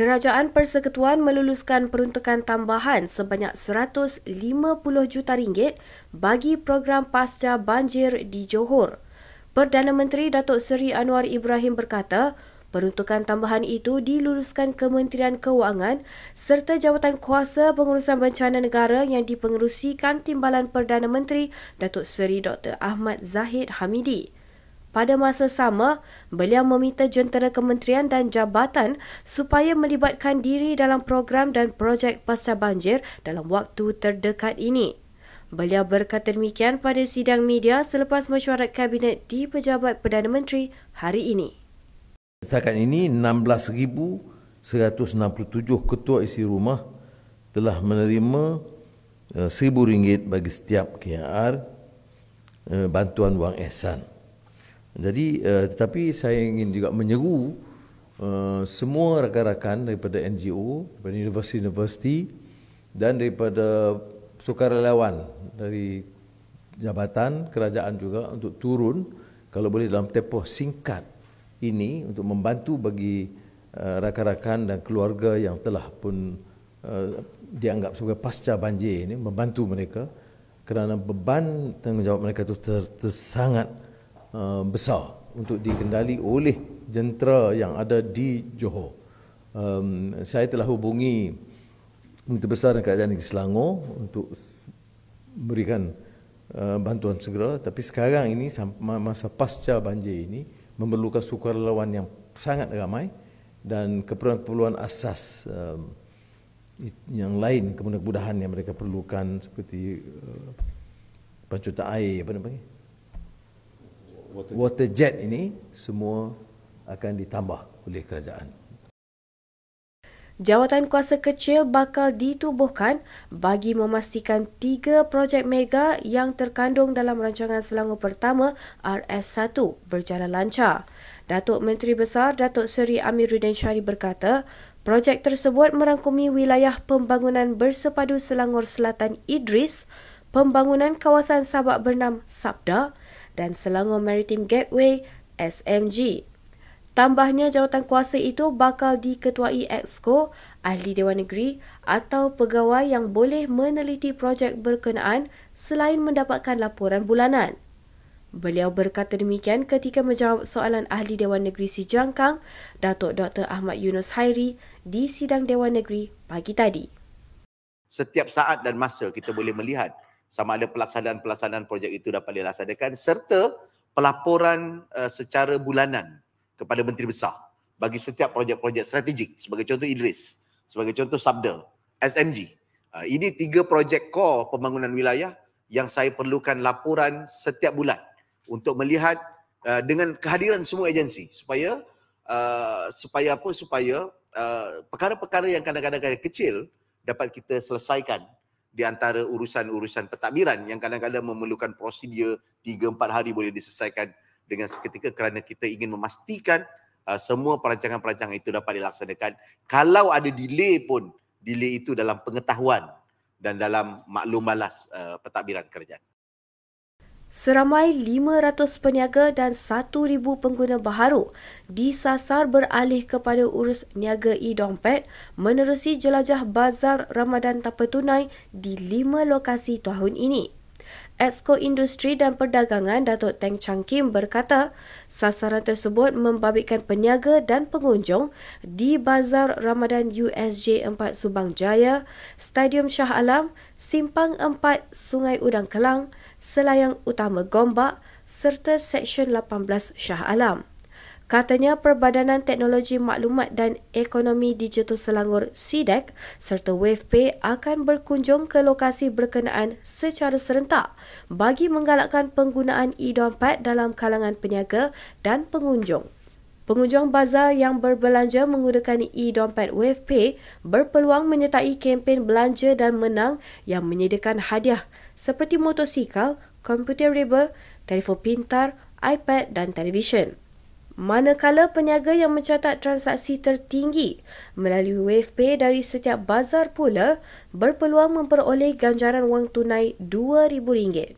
Kerajaan Persekutuan meluluskan peruntukan tambahan sebanyak 150 juta ringgit bagi program pasca banjir di Johor. Perdana Menteri Datuk Seri Anwar Ibrahim berkata, peruntukan tambahan itu diluluskan Kementerian Keuangan serta Jawatan Kuasa Pengurusan Bencana Negara yang dipengerusikan Timbalan Perdana Menteri Datuk Seri Dr. Ahmad Zahid Hamidi. Pada masa sama, beliau meminta jentera kementerian dan jabatan supaya melibatkan diri dalam program dan projek pasca banjir dalam waktu terdekat ini. Beliau berkata demikian pada sidang media selepas mesyuarat kabinet di Pejabat Perdana Menteri hari ini. Setakat ini 16,167 ketua isi rumah telah menerima RM1,000 bagi setiap KR eh, bantuan wang ehsan. Jadi uh, tetapi saya ingin juga menyeru uh, semua rakan-rakan daripada NGO, daripada universiti-universiti dan daripada sukarelawan dari jabatan kerajaan juga untuk turun kalau boleh dalam tempoh singkat ini untuk membantu bagi uh, rakan-rakan dan keluarga yang telah pun uh, dianggap sebagai pasca banjir ini membantu mereka kerana beban tanggungjawab mereka itu ter, ter, sangat Uh, besar untuk dikendali oleh jentera yang ada di Johor. Um, saya telah hubungi Menteri Besar dan Kerajaan Negeri Selangor untuk memberikan uh, bantuan segera tapi sekarang ini masa pasca banjir ini memerlukan sukarelawan yang sangat ramai dan keperluan-keperluan asas um, yang lain kemudahan yang mereka perlukan seperti uh, pancutan air apa namanya water, water jet ini semua akan ditambah oleh kerajaan. Jawatan kuasa kecil bakal ditubuhkan bagi memastikan tiga projek mega yang terkandung dalam rancangan Selangor Pertama RS1 berjalan lancar. Datuk Menteri Besar Datuk Seri Amiruddin Syari berkata, projek tersebut merangkumi wilayah pembangunan bersepadu Selangor Selatan Idris, pembangunan kawasan sabak bernam Sabda, dan Selangor Maritime Gateway SMG. Tambahnya jawatan kuasa itu bakal diketuai Exco, ahli Dewan Negeri atau pegawai yang boleh meneliti projek berkenaan selain mendapatkan laporan bulanan. Beliau berkata demikian ketika menjawab soalan ahli Dewan Negeri Si Jangkang, Datuk Dr. Ahmad Yunus Hairi di sidang Dewan Negeri pagi tadi. Setiap saat dan masa kita boleh melihat sama ada pelaksanaan-pelaksanaan projek itu dapat dilaksanakan serta pelaporan uh, secara bulanan kepada Menteri Besar bagi setiap projek-projek strategik sebagai contoh Idris, sebagai contoh Sabda, SMG. Uh, ini tiga projek core pembangunan wilayah yang saya perlukan laporan setiap bulan untuk melihat uh, dengan kehadiran semua agensi supaya uh, supaya apa supaya uh, perkara-perkara yang kadang-kadang kecil dapat kita selesaikan di antara urusan-urusan pentadbiran yang kadang-kadang memerlukan prosedur 3-4 hari boleh diselesaikan dengan seketika kerana kita ingin memastikan uh, semua perancangan-perancangan itu dapat dilaksanakan. Kalau ada delay pun, delay itu dalam pengetahuan dan dalam maklum malas uh, pentadbiran kerajaan. Seramai 500 peniaga dan 1,000 pengguna baharu disasar beralih kepada urus niaga e-dompet menerusi jelajah bazar Ramadan tanpa tunai di lima lokasi tahun ini. Exco Industri dan Perdagangan Datuk Teng Chang Kim berkata, sasaran tersebut membabitkan peniaga dan pengunjung di Bazar Ramadan USJ 4 Subang Jaya, Stadium Shah Alam, Simpang 4 Sungai Udang Kelang, Selayang Utama Gombak serta Seksyen 18 Shah Alam. Katanya Perbadanan Teknologi Maklumat dan Ekonomi Digital Selangor SIDEC serta WavePay akan berkunjung ke lokasi berkenaan secara serentak bagi menggalakkan penggunaan e-dompet dalam kalangan peniaga dan pengunjung. Pengunjung bazar yang berbelanja menggunakan e-dompet WavePay berpeluang menyertai kempen belanja dan menang yang menyediakan hadiah seperti motosikal, komputer riba, telefon pintar, iPad dan televisyen manakala peniaga yang mencatat transaksi tertinggi melalui WavePay dari setiap bazar pula berpeluang memperoleh ganjaran wang tunai RM2,000.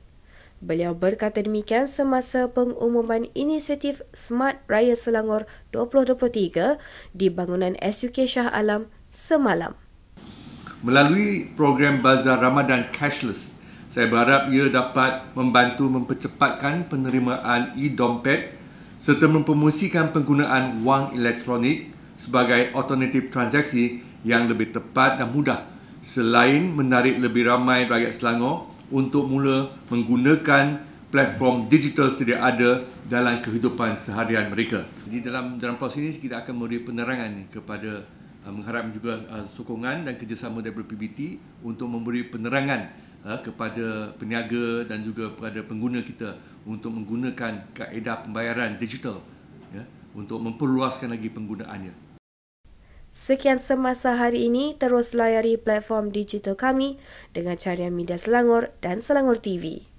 Beliau berkata demikian semasa pengumuman inisiatif Smart Raya Selangor 2023 di bangunan SUK Shah Alam semalam. Melalui program Bazar Ramadan Cashless, saya berharap ia dapat membantu mempercepatkan penerimaan e-dompet serta mempromosikan penggunaan wang elektronik sebagai alternatif transaksi yang lebih tepat dan mudah selain menarik lebih ramai rakyat Selangor untuk mula menggunakan platform digital sedia ada dalam kehidupan seharian mereka. Jadi dalam dalam proses ini kita akan memberi penerangan kepada uh, mengharap juga uh, sokongan dan kerjasama daripada PBT untuk memberi penerangan uh, kepada peniaga dan juga kepada pengguna kita untuk menggunakan kaedah pembayaran digital ya, untuk memperluaskan lagi penggunaannya. Sekian semasa hari ini, terus layari platform digital kami dengan carian media Selangor dan Selangor TV.